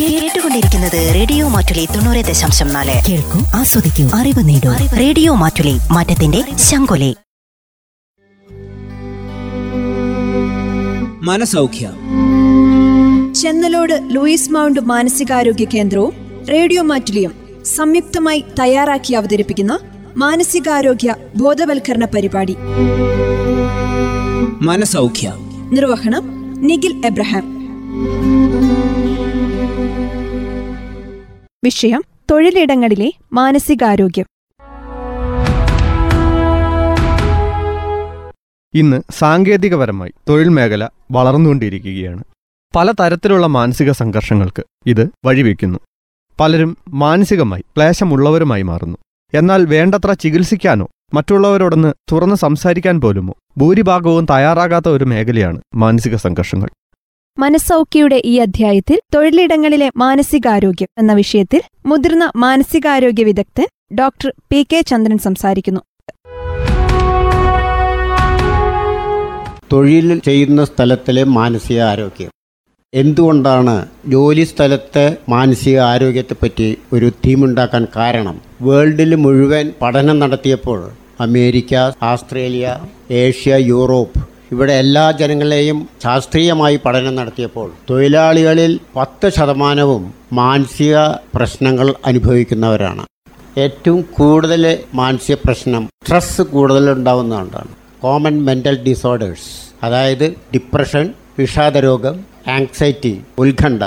കേട്ടുകൊണ്ടിരിക്കുന്നത് റേഡിയോ മാറ്റുലി തൊണ്ണൂറ് ദശാംശം നാല്. കേൾക്കൂ ആസ്വദിക്കൂ അറിവ് നേടൂ. റേഡിയോ മാറ്റുലി മാറ്റത്തിന്റെ ശങ്കൊലി മനസൗഖ്യം. ചെന്നലോട് ലൂയിസ് മൗണ്ട് മാനസികാരോഗ്യ കേന്ദ്രവും റേഡിയോ മാറ്റുലിയും സംയുക്തമായി തയ്യാറാക്കി അവതരിപ്പിക്കുന്ന മാനസികാരോഗ്യ ബോധവൽക്കരണ പരിപാടി. മനസൗഖ്യം. നിർവഹണം നിഖിൽ എബ്രഹാം. വിഷയം തൊഴിലിടങ്ങളിലെ മാനസികാരോഗ്യം. ഇന്ന് സാങ്കേതികപരമായി തൊഴിൽ മേഖല വളർന്നുകൊണ്ടിരിക്കുകയാണ്. പലതരത്തിലുള്ള മാനസിക സംഘർഷങ്ങൾക്ക് ഇത് വഴിവെക്കുന്നു. പലരും മാനസികമായി ക്ലേശമുള്ളവരുമായി മാറുന്നു. എന്നാൽ വേണ്ടത്ര ചികിത്സിക്കാനോ മറ്റുള്ളവരോടൊന്ന് തുറന്ന് സംസാരിക്കാൻ പോലുമോ ഭൂരിഭാഗവും തയ്യാറാകാത്ത ഒരു മേഖലയാണ് മാനസിക സംഘർഷങ്ങൾ. മനസ്സൗഖ്യയുടെ ഈ അധ്യായത്തിൽ തൊഴിലിടങ്ങളിലെ മാനസികാരോഗ്യം എന്ന വിഷയത്തിൽ മുതിർന്ന മാനസികാരോഗ്യ വിദഗ്ധൻ ഡോക്ടർ പി കെ ചന്ദ്രൻ സംസാരിക്കുന്നു. തൊഴിൽ ചെയ്യുന്ന സ്ഥലത്തിലെ മാനസിക ആരോഗ്യം. എന്തുകൊണ്ടാണ് ജോലി സ്ഥലത്തെ മാനസിക ആരോഗ്യത്തെപ്പറ്റി ഒരു തീമുണ്ടാക്കാൻ കാരണം? വേൾഡിൽ മുഴുവൻ പഠനം നടത്തിയപ്പോൾ അമേരിക്ക ആസ്ട്രേലിയ ഏഷ്യ യൂറോപ്പ് ഇവിടെ എല്ലാ ജനങ്ങളെയും ശാസ്ത്രീയമായി പഠനം നടത്തിയപ്പോൾ തൊഴിലാളികളിൽ പത്ത് ശതമാനവും മാനസിക പ്രശ്നങ്ങൾ അനുഭവിക്കുന്നവരാണ്. ഏറ്റവും കൂടുതൽ മാനസിക പ്രശ്നം സ്ട്രെസ് കൂടുതൽ ഉണ്ടാവുന്നതുകൊണ്ടാണ്. കോമൺ മെന്റൽ ഡിസോർഡേഴ്സ് അതായത് ഡിപ്രഷൻ വിഷാദരോഗം ആങ്സൈറ്റി ഉത്കണ്ഠ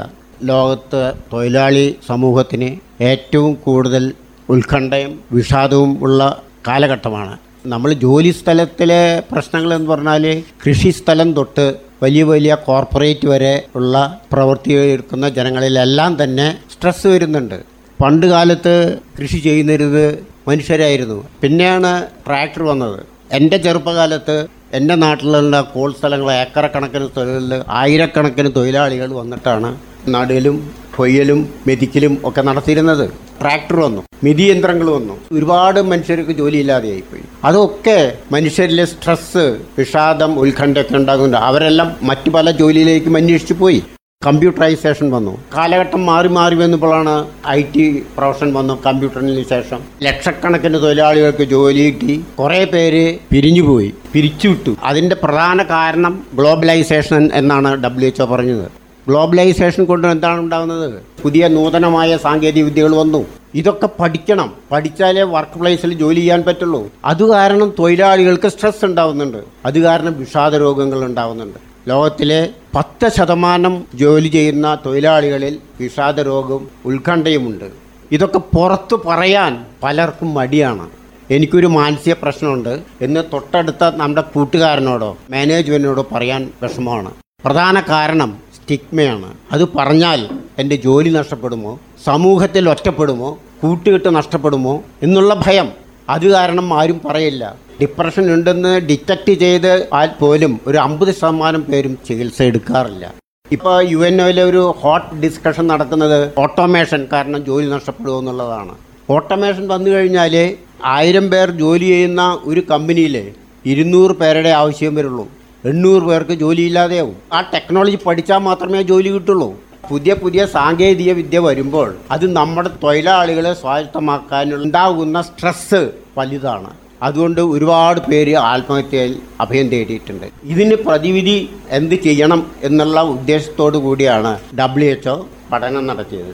ലോകത്ത് തൊഴിലാളി സമൂഹത്തിന് ഏറ്റവും കൂടുതൽ ഉത്കണ്ഠയും വിഷാദവും ഉള്ള കാലഘട്ടമാണ്. നമ്മൾ ജോലി സ്ഥലത്തിലെ പ്രശ്നങ്ങൾ എന്ന് പറഞ്ഞാൽ കൃഷി സ്ഥലം തൊട്ട് വലിയ വലിയ കോർപ്പറേറ്റ് വരെ ഉള്ള പ്രവൃത്തി എടുക്കുന്ന ജനങ്ങളിലെല്ലാം തന്നെ സ്ട്രെസ് വരുന്നുണ്ട്. പണ്ട് കാലത്ത് കൃഷി ചെയ്യുന്നിരുന്നത് മനുഷ്യരായിരുന്നു. പിന്നെയാണ് ട്രാക്ടർ വന്നത്. എന്റെ ചെറുപ്പകാലത്ത് എന്റെ നാട്ടിലുള്ള കോൾ സ്ഥലങ്ങൾ ഏക്കറക്കണക്കിന് തൊഴിലിൽ ആയിരക്കണക്കിന് തൊഴിലാളികൾ വന്നിട്ടാണ് നടലും കൊയ്യലും മെതിക്കലും ഒക്കെ നടത്തിയിരുന്നത്. ട്രാക്ടർ വന്നു. മിതി യന്ത്രങ്ങൾ വന്നു. ഒരുപാട് മനുഷ്യർക്ക് ജോലിയില്ലാതെയായിപ്പോയി. അതൊക്കെ മനുഷ്യരിലെ സ്ട്രെസ് വിഷാദം ഉത്കണ്ഠയൊക്കെ ഉണ്ടാകുന്നുണ്ട് അവരെല്ലാം മറ്റു പല ജോലിയിലേക്കും അന്വേഷിച്ചു പോയി. കമ്പ്യൂട്ടറൈസേഷൻ വന്നു. കാലഘട്ടം മാറി മാറി വന്നപ്പോഴാണ് ഐ ടി പ്രൊഫഷൻ വന്നു കമ്പ്യൂട്ടറിന് ശേഷം. ലക്ഷക്കണക്കിന് തൊഴിലാളികൾക്ക് ജോലി കിട്ടി. കുറേ പേര് പിരിഞ്ഞുപോയി പിരിച്ചുവിട്ടു അതിന്റെ പ്രധാന കാരണം ഗ്ലോബലൈസേഷൻ എന്നാണ് ഡബ്ല്യു എച്ച് പറഞ്ഞത്. ഗ്ലോബലൈസേഷൻ കൊണ്ട് എന്താണ് ഉണ്ടാകുന്നത്? പുതിയ നൂതനമായ സാങ്കേതിക വിദ്യകൾ വന്നു. ഇതൊക്കെ പഠിക്കണം. പഠിച്ചാലേ വർക്ക് പ്ലേസിൽ ജോലി ചെയ്യാൻ പറ്റുള്ളൂ. അത് കാരണം തൊഴിലാളികൾക്ക് സ്ട്രെസ് ഉണ്ടാവുന്നുണ്ട്. അത് കാരണം വിഷാദ രോഗങ്ങൾ ഉണ്ടാവുന്നുണ്ട്. ലോകത്തിലെ പത്ത് ശതമാനം ജോലി ചെയ്യുന്ന തൊഴിലാളികളിൽ വിഷാദ രോഗവും ഉത്കണ്ഠയുമുണ്ട്. ഇതൊക്കെ പുറത്ത് പറയാൻ പലർക്കും മടിയാണ്. എനിക്കൊരു മാനസിക പ്രശ്നമുണ്ട്. എന്ന് തൊട്ടടുത്ത നമ്മുടെ കൂട്ടുകാരനോടോ മാനേജ്മെന്റിനോടോ പറയാൻ വിഷമമാണ്. പ്രധാന കാരണം സ്റ്റിഗ്മയാണ് അത് പറഞ്ഞാൽ എന്റെ ജോലി നഷ്ടപ്പെടുമോ? സമൂഹത്തിൽ ഒറ്റപ്പെടുമോ? കൂട്ടുകെട്ട് നഷ്ടപ്പെടുമോ? എന്നുള്ള ഭയം. അത് കാരണം ആരും പറയില്ല. ഡിപ്രഷൻ ഉണ്ടെന്ന് ഡിറ്റക്ട് ചെയ്ത് പോലും ഒരു അമ്പത് ശതമാനം പേരും ചികിത്സ എടുക്കാറില്ല. ഇപ്പോൾ യു എൻ ഒയിലെ ഒരു ഹോട്ട് ഡിസ്കഷൻ നടക്കുന്നത് ഓട്ടോമേഷൻ കാരണം ജോലി നഷ്ടപ്പെടുമോ എന്നുള്ളതാണ്. ഓട്ടോമേഷൻ വന്നു കഴിഞ്ഞാൽ ആയിരം പേർ ജോലി ചെയ്യുന്ന ഒരു കമ്പനിയിൽ ഇരുന്നൂറ് പേരുടെ ആവശ്യം വരുള്ളൂ. എണ്ണൂറ് പേർക്ക് ജോലിയില്ലാതെയാവും. ആ ടെക്നോളജി പഠിച്ചാൽ മാത്രമേ ജോലി കിട്ടുള്ളൂ. പുതിയ പുതിയ സാങ്കേതിക വിദ്യ വരുമ്പോൾ അത് നമ്മുടെ തൊഴിലാളികളെ സ്വായത്തമാക്കാൻ ഉണ്ടാകുന്ന സ്ട്രെസ്സ് വലുതാണ്. അതുകൊണ്ട് ഒരുപാട് പേര് ആത്മഹത്യയിൽ അഭയം തേടിയിട്ടുണ്ട്. ഇതിന് പ്രതിവിധി എന്ത് ചെയ്യണം എന്നുള്ള ഉദ്ദേശത്തോടു കൂടിയാണ് ഡബ്ല്യു എച്ച്ഒ പഠനം നടത്തിയത്.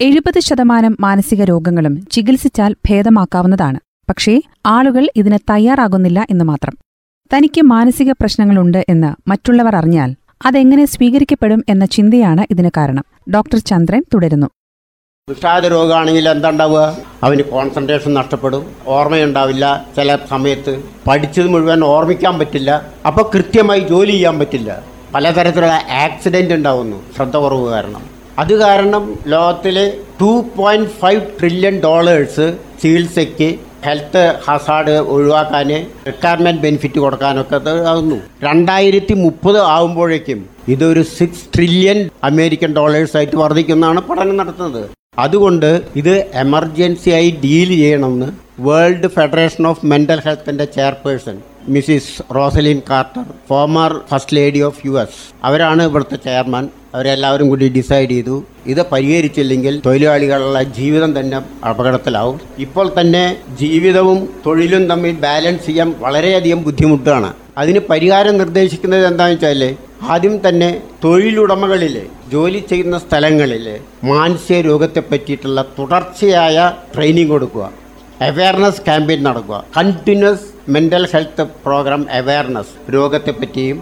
എഴുപത് ശതമാനം മാനസിക രോഗങ്ങളും ചികിത്സിച്ചാൽ ഭേദമാക്കാവുന്നതാണ്. പക്ഷേ ആളുകൾ ഇതിന് തയ്യാറാകുന്നില്ല എന്ന് മാത്രം. തനിക്ക് മാനസിക പ്രശ്നങ്ങളുണ്ട് എന്ന് മറ്റുള്ളവർ അറിഞ്ഞാൽ അതെങ്ങനെ സ്വീകരിക്കപ്പെടും എന്ന ചിന്തയാണ് ഇതിന് കാരണം. ഡോക്ടർ ചന്ദ്രൻ തുടരുന്നു. വിഷാദ രോഗമാണെങ്കിൽ എന്താ ഉണ്ടാവുക അവന് കോൺസെൻട്രേഷൻ നഷ്ടപ്പെടും. ഓർമ്മയുണ്ടാവില്ല ചില സമയത്ത്. പഠിച്ചത് മുഴുവൻ ഓർമ്മിക്കാൻ പറ്റില്ല. അപ്പോൾ കൃത്യമായി ജോലി ചെയ്യാൻ പറ്റില്ല. പലതരത്തിലുള്ള ആക്സിഡന്റ് ഉണ്ടാവുന്നു. ശ്രദ്ധ കുറവ് കാരണം. അത് കാരണം ലോകത്തിലെ two point five trillion dollars ചികിത്സയ്ക്ക് ഹെൽത്ത് ഹസാഡ് ഒഴിവാക്കാൻ റിട്ടയർമെന്റ് ബെനിഫിറ്റ് കൊടുക്കാനൊക്കെ ആകുന്നു രണ്ടായിരത്തി മുപ്പത് ആകുമ്പോഴേക്കും ഇതൊരു സിക്സ് ട്രില്യൺ അമേരിക്കൻ ഡോളേഴ്സ് ആയിട്ട് വർദ്ധിക്കുന്നതാണ് പഠനം നടത്തുന്നത്. അതുകൊണ്ട് ഇത് എമർജൻസി ആയി ഡീൽ ചെയ്യണമെന്ന് വേൾഡ് ഫെഡറേഷൻ ഓഫ് മെന്റൽ ഹെൽത്തിന്റെ chairperson Mrs Rosalynn Carter former first lady of U S. അവരാണ് ഇവിടുത്തെ ചെയർമാൻ. അവരെല്ലാവരും കൂടി ഡിസൈഡ് ചെയ്തു. ഇത് പരിഹരിച്ചില്ലെങ്കിൽ തൊഴിലാളികളുടെ ജീവിതം തന്നെ അപകടത്തിലാവും. ഇപ്പോൾ തന്നെ ജീവിതവും തൊഴിലും തമ്മിൽ ബാലൻസ് ചെയ്യാൻ വളരെയധികം ബുദ്ധിമുട്ടാണ്. അതിന് പരിഹാരം നിർദ്ദേശിക്കുന്നത് എന്താണെന്ന് വെച്ചാൽ ആദ്യം തന്നെ തൊഴിലുടമകളിൽ ജോലി ചെയ്യുന്ന സ്ഥലങ്ങളിൽ മാനസിക രോഗത്തെ പറ്റിയിട്ടുള്ള തുടർച്ചയായ ട്രെയിനിങ് കൊടുക്കുക. അവയർനെസ് ക്യാമ്പയിൻ നടക്കുക. Continuous mental health programme awareness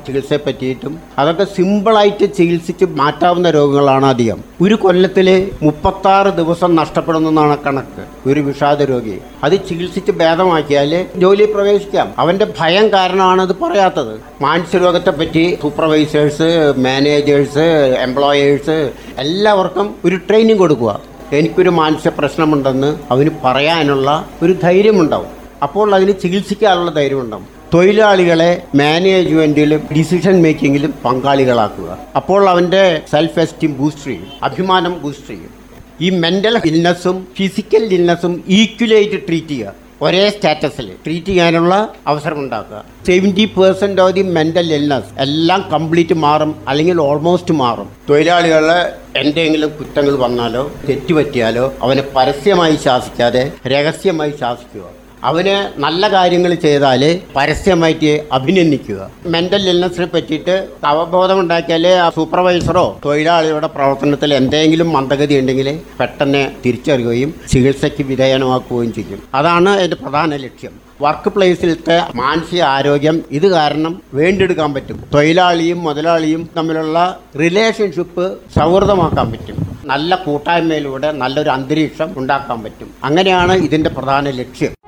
ചികിത്സയെ പറ്റിയിട്ടും അതൊക്കെ സിമ്പിളായിട്ട് ചികിത്സിച്ച് മാറ്റാവുന്ന രോഗങ്ങളാണ് അധികം. ഒരു കൊല്ലത്തിൽ മുപ്പത്താറ് ദിവസം നഷ്ടപ്പെടുന്നതാണ് കണക്ക്. ഒരു വിഷാദ രോഗി. അത് ചികിത്സിച്ച് ഭേദമാക്കിയാൽ ജോലിയിൽ പ്രവേശിക്കാം. അവന്റെ ഭയം കാരണമാണ് അത് പറയാത്തത്. മാനസിക രോഗത്തെ പറ്റി സൂപ്പർവൈസേഴ്സ് മാനേജേഴ്സ് എംപ്ലോയേഴ്സ് എല്ലാവർക്കും ഒരു ട്രെയിനിങ് കൊടുക്കുക. എനിക്കൊരു മാനസിക പ്രശ്നമുണ്ടെന്ന് അവന് പറയാനുള്ള ഒരു ധൈര്യമുണ്ടാവും. അപ്പോൾ അതിന് ചികിത്സിക്കാനുള്ള ധൈര്യം ഉണ്ടാവും തൊഴിലാളികളെ മാനേജ്മെന്റിലും ഡിസിഷൻ മേക്കിങ്ങിലും പങ്കാളികളാക്കുക. അപ്പോൾ അവന്റെ സെൽഫ് എസ്റ്റീം ബൂസ്റ്റ് ചെയ്യും അഭിമാനം ബൂസ്റ്റ് ചെയ്യും. ഈ മെന്റൽ ഇൽനെസ്സും ഫിസിക്കൽ ഇൽനെസ്സും ഈക്വലായിട്ട് ട്രീറ്റ് ചെയ്യുക. ഒരേ സ്റ്റാറ്റസിൽ ട്രീറ്റ് ചെയ്യാനുള്ള അവസരം ഉണ്ടാക്കുക. Seventy percent of the mental illness എല്ലാം കംപ്ലീറ്റ് മാറും അല്ലെങ്കിൽ ഓൾമോസ്റ്റ് മാറും. തൊഴിലാളികളെ എന്തെങ്കിലും കുറ്റങ്ങൾ വന്നാലോ തെറ്റുപറ്റിയാലോ അവനെ പരസ്യമായി ശാസിക്കാതെ രഹസ്യമായി ശാസിക്കുക. അവന് നല്ല കാര്യങ്ങൾ ചെയ്താൽ പരസ്യമായിട്ട് അഭിനന്ദിക്കുക. മെന്റൽ ഇൽനെസ്സിനെ പറ്റിയിട്ട് അവബോധം ഉണ്ടാക്കിയാൽ ആ സൂപ്പർവൈസറോ തൊഴിലാളിയുടെ പ്രവർത്തനത്തിൽ എന്തെങ്കിലും മന്ദഗതി ഉണ്ടെങ്കിൽ പെട്ടെന്ന് തിരിച്ചറിയുകയും ചികിത്സയ്ക്ക് വിധേയനമാക്കുകയും ചെയ്യും. അതാണ് എന്റെ പ്രധാന ലക്ഷ്യം. വർക്ക് പ്ലേസിലത്തെ മാനസിക ആരോഗ്യം ഇത് കാരണം വേണ്ടെടുക്കാൻ പറ്റും. തൊഴിലാളിയും മുതലാളിയും തമ്മിലുള്ള റിലേഷൻഷിപ്പ് സൗഹൃദമാക്കാൻ പറ്റും. നല്ല കൂട്ടായ്മയിലൂടെ നല്ലൊരു അന്തരീക്ഷം ഉണ്ടാക്കാൻ പറ്റും. അങ്ങനെയാണ് ഇതിന്റെ പ്രധാന ലക്ഷ്യം.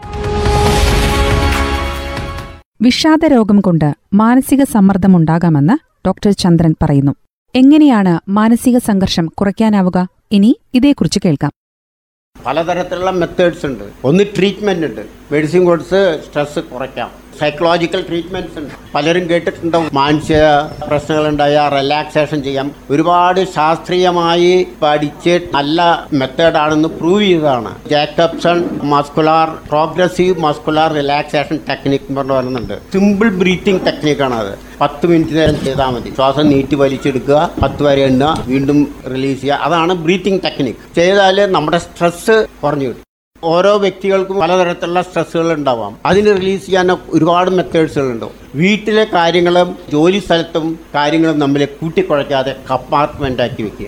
വിഷാദരോഗം കൊണ്ട് മാനസിക സമ്മർദ്ദമുണ്ടാകാമെന്ന് ഡോക്ടർ ചന്ദ്രൻ പറയുന്നു. എങ്ങനെയാണ് മാനസിക സംഘർഷം കുറയ്ക്കാനാവുക? ഇനി ഇതേക്കുറിച്ച് കേൾക്കാം. പലതരത്തിലുള്ള മെത്തേഡ്സ് ഉണ്ട്. ഒന്ന് ട്രീറ്റ്മെന്റ് ഉണ്ട്. മെഡിസിൻ കൊടുത്ത് സ്ട്രെസ് കുറയ്ക്കാം. സൈക്കോളജിക്കൽ ട്രീറ്റ്മെന്റ്സ് ഉണ്ട്. പലരും കേട്ടിട്ടുണ്ടാവും മാനസിക പ്രശ്നങ്ങളുണ്ടായ റിലാക്സേഷൻ ചെയ്യാം. ഒരുപാട് ശാസ്ത്രീയമായി പഠിച്ച് നല്ല മെത്തേഡാണെന്ന് പ്രൂവ് ചെയ്തതാണ്. Jacobson muscular progressive muscular relaxation technique എന്ന് പറഞ്ഞു വരുന്നുണ്ട് സിമ്പിൾ ബ്രീത്തിങ് ടെക്നിക്കാണ് അത്. പത്ത് മിനിറ്റ് നേരം ചെയ്താൽ മതി. ശ്വാസം നീട്ടി വലിച്ചെടുക്കുക പത്ത് വരെ എണ്ണുക വീണ്ടും റിലീസ് ചെയ്യുക. അതാണ് ബ്രീത്തിങ് ടെക്നിക് ചെയ്താൽ നമ്മുടെ സ്ട്രെസ് കുറഞ്ഞു കിട്ടും. ഓരോ വ്യക്തികൾക്കും പലതരത്തിലുള്ള സ്ട്രെസ്സുകൾ ഉണ്ടാവാം. അതിന് റിലീസ് ചെയ്യാൻ ഒരുപാട് മെത്തേഡ്സുകളുണ്ട് വീട്ടിലെ കാര്യങ്ങളും ജോലി സ്ഥലത്തും കാര്യങ്ങളും നമ്മൾ കൂട്ടിക്കുഴയ്ക്കാതെ കമ്പാർട്ട്മെന്റ് ആക്കി വെക്കുക.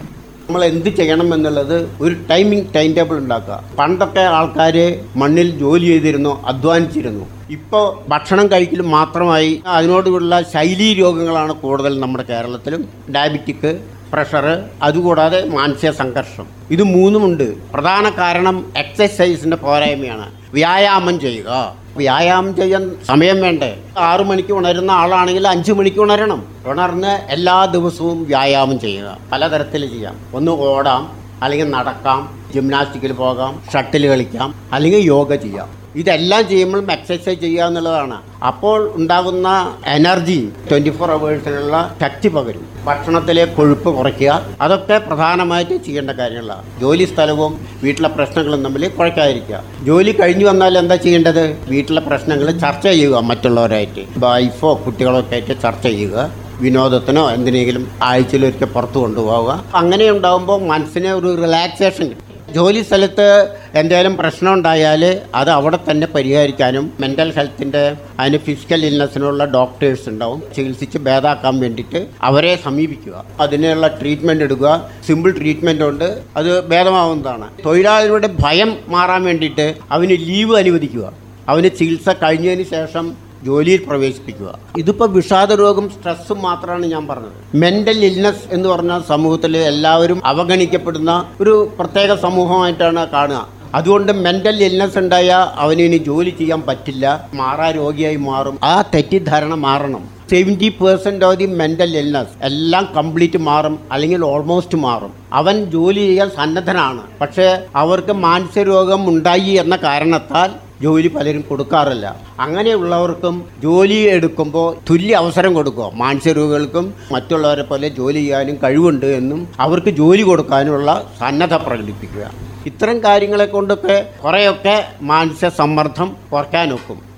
നമ്മൾ എന്ത് ചെയ്യണം എന്നുള്ളത് ഒരു ടൈമിംഗ് ടൈം ടേബിൾ ഉണ്ടാക്കുക. പണ്ടൊക്കെ ആൾക്കാർ മണ്ണിൽ ജോലി ചെയ്തിരുന്നു അധ്വാനിച്ചിരുന്നു. ഇപ്പോൾ ഭക്ഷണം കഴിക്കൽ മാത്രമായി. അതിനോടുള്ള ശൈലീ രോഗങ്ങളാണ് കൂടുതൽ നമ്മുടെ കേരളത്തിലും. ഡയബറ്റിക് പ്രഷർ അതുകൂടാതെ മാനസിക സംഘർഷം. ഇത് മൂന്നുമുണ്ട്. പ്രധാന കാരണം എക്സസൈസിന്റെ പോരായ്മയാണ്. വ്യായാമം ചെയ്യുക. വ്യായാമം ചെയ്യാൻ സമയം വേണ്ടേ? ആറു മണിക്ക് ഉണരുന്ന ആളാണെങ്കിൽ അഞ്ച് മണിക്ക് ഉണരണം. ഉണർന്ന് എല്ലാ ദിവസവും വ്യായാമം ചെയ്യുക. പലതരത്തിൽ ചെയ്യാം. ഒന്ന് ഓടാം അല്ലെങ്കിൽ നടക്കാം ജിംനാസ്റ്റിക്കിൽ പോകാം ഷട്ടിൽ കളിക്കാം അല്ലെങ്കിൽ യോഗ ചെയ്യാം. ഇതെല്ലാം ചെയ്യുമ്പോഴും എക്സസൈസ് ചെയ്യുക എന്നുള്ളതാണ്. അപ്പോൾ ഉണ്ടാകുന്ന എനർജി ട്വന്റി ഫോർ അവേഴ്സിനുള്ള ശക്തി പകരും. ഭക്ഷണത്തിലെ കൊഴുപ്പ് കുറയ്ക്കുക. അതൊക്കെ പ്രധാനമായിട്ട് ചെയ്യേണ്ട കാര്യങ്ങളാണ്. ജോലി സ്ഥലവും വീട്ടിലെ പ്രശ്നങ്ങളും തമ്മിൽ കുറയ്ക്കാതിരിക്കുക ജോലി കഴിഞ്ഞു വന്നാൽ എന്താ ചെയ്യേണ്ടത്? വീട്ടിലെ പ്രശ്നങ്ങൾ ചർച്ച ചെയ്യുക മറ്റുള്ളവരായിട്ട്. വൈഫോ കുട്ടികളൊക്കെ ആയിട്ട് ചർച്ച ചെയ്യുക. വിനോദത്തിനോ എന്തിനെങ്കിലും ആഴ്ചയിലൊരിക്കൽ പുറത്ത് കൊണ്ടുപോവുക. അങ്ങനെ ഉണ്ടാകുമ്പോൾ മനസ്സിന് ഒരു റിലാക്സേഷൻ ജോലി സ്ഥലത്ത് എന്തെങ്കിലും പ്രശ്നം ഉണ്ടായാൽ അത് അവിടെ തന്നെ പരിഹരിക്കാനും മെന്റൽ ഹെൽത്തിന്റെ അതിന് ഫിസിക്കൽ ഇൽനെസ്സിനുള്ള ഡോക്ടേഴ്സ് ഉണ്ടാവും. ചികിത്സിച്ച് ഭേദാക്കാൻ വേണ്ടിയിട്ട് അവരെ സമീപിക്കുക. അതിനുള്ള ട്രീറ്റ്മെന്റ് എടുക്കുക. സിമ്പിൾ ട്രീറ്റ്മെന്റ് ഉണ്ട്. അത് ഭേദമാവുന്നതാണ്. തൊഴിലാളികളുടെ ഭയം മാറാൻ വേണ്ടിയിട്ട് അവന് ലീവ് അനുവദിക്കുക. അവന് ചികിത്സ കഴിഞ്ഞതിന് ശേഷം ജോലിയിൽ പ്രവേശിപ്പിക്കുക. ഇതിപ്പോൾ വിഷാദരോഗം സ്ട്രെസ്സും മാത്രമാണ് ഞാൻ പറഞ്ഞത്. മെന്റൽ ഇൽനെസ് എന്ന് പറഞ്ഞാൽ സമൂഹത്തിൽ എല്ലാവരും അവഗണിക്കപ്പെടുന്ന ഒരു പ്രത്യേക സമൂഹമായിട്ടാണ് കാണുക. അതുകൊണ്ട് മെന്റൽ ഇൽനെസ് ഉണ്ടായ ഇനി ജോലി ചെയ്യാൻ പറ്റില്ല. മാറാ രോഗിയായി മാറും. ആ തെറ്റിദ്ധാരണ മാറണം. Seventy percent of the mental illness എല്ലാം കംപ്ലീറ്റ് മാറും. അല്ലെങ്കിൽ ഓൾമോസ്റ്റ് മാറും. അവൻ ജോലി ചെയ്യാൻ സന്നദ്ധനാണ്. പക്ഷേ അവർക്ക് മാനസിക രോഗം ഉണ്ടായി എന്ന കാരണത്താൽ ജോലി പലരും കൊടുക്കാറില്ല. അങ്ങനെയുള്ളവർക്കും ജോലി എടുക്കുമ്പോൾ തുല്യ അവസരം കൊടുക്കുക. മാനസിക മറ്റുള്ളവരെ പോലെ ജോലി ചെയ്യാനും കഴിവുണ്ട് എന്നും അവർക്ക് ജോലി കൊടുക്കാനുള്ള സന്നദ്ധ പ്രകടിപ്പിക്കുക. ഇത്തരം കാര്യങ്ങളെ കൊണ്ടൊക്കെ കുറേയൊക്കെ മാനസിക സമ്മർദ്ദം കുറയ്ക്കാനൊക്കും.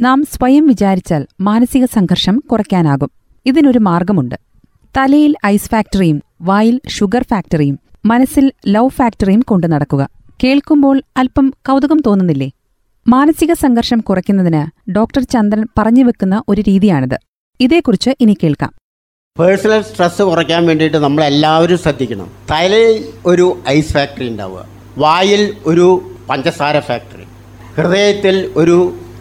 നാം സ്വയം വിചാരിച്ചാൽ മാനസിക സംഘർഷം കുറയ്ക്കാനാകും. ഇതിനൊരു മാർഗമുണ്ട്. തലയിൽ ഐസ് ഫാക്ടറിയും വായിൽ ഷുഗർ ഫാക്ടറിയും മനസ്സിൽ ലവ് ഫാക്ടറിയും കൊണ്ടു നടക്കുക. കേൾക്കുമ്പോൾ അല്പം കൗതുകം തോന്നുന്നില്ലേ? മാനസിക സംഘർഷം കുറയ്ക്കുന്നതിന് ഡോക്ടർ ചന്ദ്രൻ പറഞ്ഞു വെക്കുന്ന ഒരു രീതിയാണിത്. ഇതേക്കുറിച്ച് ഇനി കേൾക്കാം. പേഴ്സണൽ സ്ട്രെസ് കുറയ്ക്കാൻ വേണ്ടിയിട്ട് നമ്മൾ എല്ലാവരും ശ്രദ്ധിക്കണം. തലയിൽ ഒരു ഐസ് ഫാക്ടറി ഉണ്ടാവുക. വായിൽ ഒരു പഞ്ചസാര ഫാക്ടറി ഹൃദയത്തിൽ ഒരു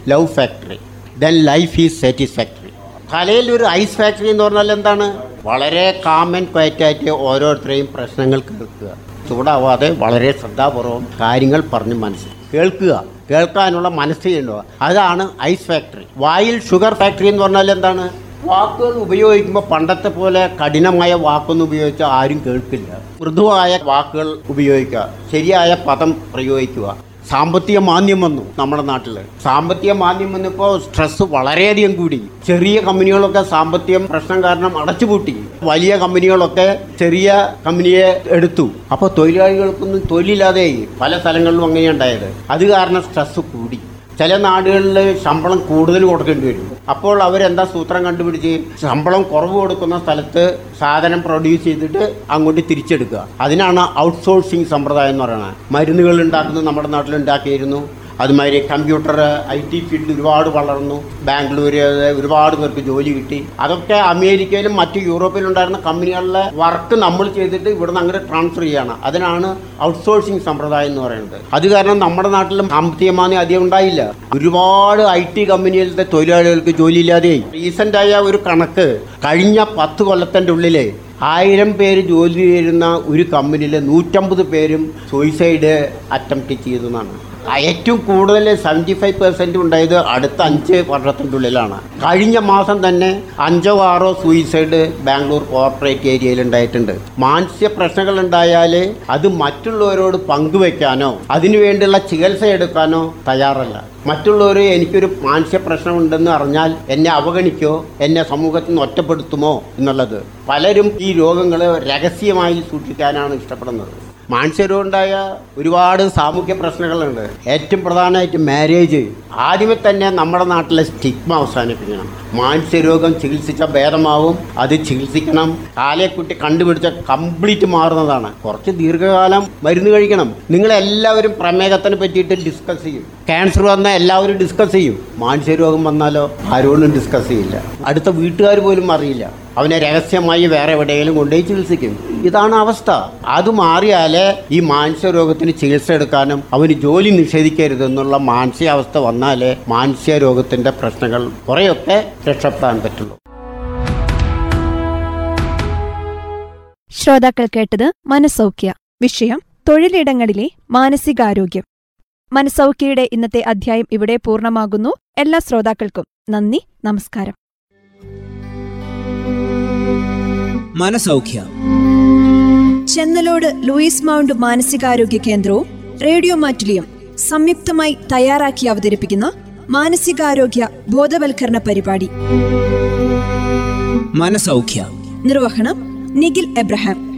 love factory then life is satisfactory തലയിൽ ഒരു ഐസ് ഫാക്ടറി എന്ന് പറഞ്ഞാൽ എന്താണ്? വളരെ കാമൻ ക്വയറ്റായിട്ട് ഓരോരുത്തരെയും പ്രശ്നങ്ങൾ കേൾക്കുക. ചൂടാവാതെ വളരെ ശ്രദ്ധാപൂർവം കാര്യങ്ങൾ പറഞ്ഞ് മനസ്സിൽ കേൾക്കുക. കേൾക്കാനുള്ള മനസ്സിലുണ്ടോ അതാണ് ഐസ് ഫാക്ടറി വായിൽ ഷുഗർ ഫാക്ടറി എന്ന് പറഞ്ഞാൽ എന്താണ്? വാക്കുകൾ ഉപയോഗിക്കുമ്പോൾ പണ്ടത്തെ പോലെ കഠിനമായ വാക്കൊന്നും ഉപയോഗിച്ചാൽ ആരും കേൾക്കില്ല. മൃദുവായ വാക്കുകൾ ഉപയോഗിക്കുക. ശരിയായ പദം പ്രയോഗിക്കുക. സാമ്പത്തിക മാന്ദ്യം വന്നു നമ്മുടെ നാട്ടിൽ സാമ്പത്തിക മാന്ദ്യം വന്നപ്പോൾ സ്ട്രെസ് വളരെയധികം കൂടി. ചെറിയ കമ്പനികളൊക്കെ സാമ്പത്തിക പ്രശ്നം കാരണം അടച്ചുപൂട്ടി. വലിയ കമ്പനികളൊക്കെ ചെറിയ കമ്പനിയെ എടുത്തു. അപ്പോൾ തൊഴിലാളികൾക്കൊന്നും തൊഴിലില്ലാതെയായി പല സ്ഥലങ്ങളിലും അങ്ങനെയുണ്ടായത് അത് കാരണം സ്ട്രെസ് കൂടി. ചില നാടുകളിൽ ശമ്പളം കൂടുതൽ കൊടുക്കേണ്ടി വരും. അപ്പോൾ അവരെന്താ സൂത്രം കണ്ടുപിടിച്ച്? ശമ്പളം കുറവ് കൊടുക്കുന്ന സ്ഥലത്ത് സാധനം പ്രൊഡ്യൂസ് ചെയ്തിട്ട് അങ്ങോട്ട് തിരിച്ചെടുക്കുക. അതിനാണ് ഔട്ട്സോഴ്സിങ് സമ്പ്രദായം എന്ന് പറയുന്നത്. മരുന്നുകൾ ഉണ്ടാക്കുന്നത് നമ്മുടെ നാട്ടിൽ ഉണ്ടാക്കിയിരുന്നു അതുമാതിരി കമ്പ്യൂട്ടർ ഐ ടി ഫീൽഡ് ഒരുപാട് വളർന്നു. ബാംഗ്ലൂർ ഒരുപാട് പേർക്ക് ജോലി കിട്ടി. അതൊക്കെ അമേരിക്കയിലും മറ്റ് യൂറോപ്പിലും ഉണ്ടായിരുന്ന കമ്പനികളിലെ വർക്ക് നമ്മൾ ചെയ്തിട്ട് ഇവിടുന്ന് അങ്ങനെ ട്രാൻസ്ഫർ ചെയ്യുകയാണ് അതിനാണ് ഔട്ട്സോഴ്സിംഗ് സമ്പ്രദായം എന്ന് പറയുന്നത്. അത് കാരണം നമ്മുടെ നാട്ടിലും സാമ്പത്തികമാനി അധികം ഉണ്ടായില്ല. ഒരുപാട് ഐ ടി കമ്പനിയിലത്തെ തൊഴിലാളികൾക്ക് ജോലിയില്ലാതെയായി റീസെന്റ് ആയ ഒരു കണക്ക് കഴിഞ്ഞ പത്ത് കൊല്ലത്തിന്റെ ഉള്ളിൽ ആയിരം പേര് ജോലി ചെയ്യുന്ന ഒരു കമ്പനിയിൽ നൂറ്റമ്പത് പേരും സൂയിസൈഡ് അറ്റംപ്റ്റ് ചെയ്തതെന്നാണ് ആ ഏറ്റവും കൂടുതൽ സെവന്റി ഫൈവ് പെർസെന്റ് ഉണ്ടായത് അടുത്ത അഞ്ച് വർഷത്തിന്റെ ഉള്ളിലാണ്. കഴിഞ്ഞ മാസം തന്നെ അഞ്ചോ ആറോ സൂയിസൈഡ് ബാംഗ്ലൂർ കോർപ്പറേറ്റ് ഏരിയയിൽ ഉണ്ടായിട്ടുണ്ട്. മാനസിക പ്രശ്നങ്ങൾ ഉണ്ടായാൽ അത് മറ്റുള്ളവരോട് പങ്കുവെക്കാനോ അതിനുവേണ്ടിയുള്ള ചികിത്സ എടുക്കാനോ തയ്യാറല്ല. മറ്റുള്ളവർ എനിക്കൊരു മാനസിക പ്രശ്നമുണ്ടെന്ന് അറിഞ്ഞാൽ എന്നെ അവഗണിക്കോ എന്നെ സമൂഹത്തിൽ നിന്ന് ഒറ്റപ്പെടുത്തുമോ എന്നുള്ളത്. പലരും ഈ രോഗങ്ങൾ രഹസ്യമായി സൂക്ഷിക്കാനാണ് ഇഷ്ടപ്പെടുന്നത്. മാനസികരോഗം ഉണ്ടായ ഒരുപാട് സാമൂഹ്യ പ്രശ്നങ്ങളുണ്ട്. ഏറ്റവും പ്രധാനമായിട്ട് മാരേജ് ആദ്യമേ തന്നെ നമ്മുടെ നാട്ടിലെ സ്റ്റിഗ്മ അവസാനിപ്പിക്കണം. മാനസിക രോഗം ചികിത്സിച്ച ഭേദമാവും അത് ചികിത്സിക്കണം. കാലേക്കുട്ടി കണ്ടുപിടിച്ച കംപ്ലീറ്റ് മാറുന്നതാണ്. കുറച്ച് ദീർഘകാലം മരുന്ന് കഴിക്കണം. നിങ്ങളെല്ലാവരും പ്രമേഹത്തിനെ പറ്റിയിട്ട് ഡിസ്കസ് ചെയ്യും. ക്യാൻസർ വന്നാൽ എല്ലാവരും ഡിസ്കസ് ചെയ്യും. മാനസിക രോഗം വന്നാലോ ആരോടും ഡിസ്കസ് ചെയ്യില്ല. അടുത്ത വീട്ടുകാർ പോലും അറിയില്ല. അവനെ രഹസ്യമായി വേറെ എവിടെയെങ്കിലും കൊണ്ടുപോയി ചികിത്സിക്കും. ഇതാണ് അവസ്ഥ. അത് മാറിയാലേ ഈ മാനസിക രോഗത്തിന് ചികിത്സ എടുക്കാനും അവന് ജോലി നിഷേധിക്കരുതെന്നുള്ള മാനസികാവസ്ഥ വന്നാലേ മാനസിക രോഗത്തിന്റെ പ്രശ്നങ്ങൾ കുറേയൊക്കെ രക്ഷപ്പെടാൻ പറ്റുള്ളൂ. ശ്രോതാക്കൾ കേട്ടത് മനസൗഖ്യ വിഷയം തൊഴിലിടങ്ങളിലെ മാനസികാരോഗ്യം. മനസൗഖ്യയുടെ ഇന്നത്തെ അധ്യായം ഇവിടെ പൂർണമാകുന്നു. എല്ലാ ശ്രോതാക്കൾക്കും നന്ദി നമസ്കാരം. മനസൗഖ്യ. ചെന്നലോട് ലൂയിസ് മൗണ്ട് മാനസികാരോഗ്യ കേന്ദ്രവും റേഡിയോ മാറ്റുലിയും സംയുക്തമായി തയ്യാറാക്കി അവതരിപ്പിക്കുന്ന മാനസികാരോഗ്യ ബോധവൽക്കരണ പരിപാടി. മനസൗഖ്യ. നിർവഹണം നിഖിൽ എബ്രഹാം.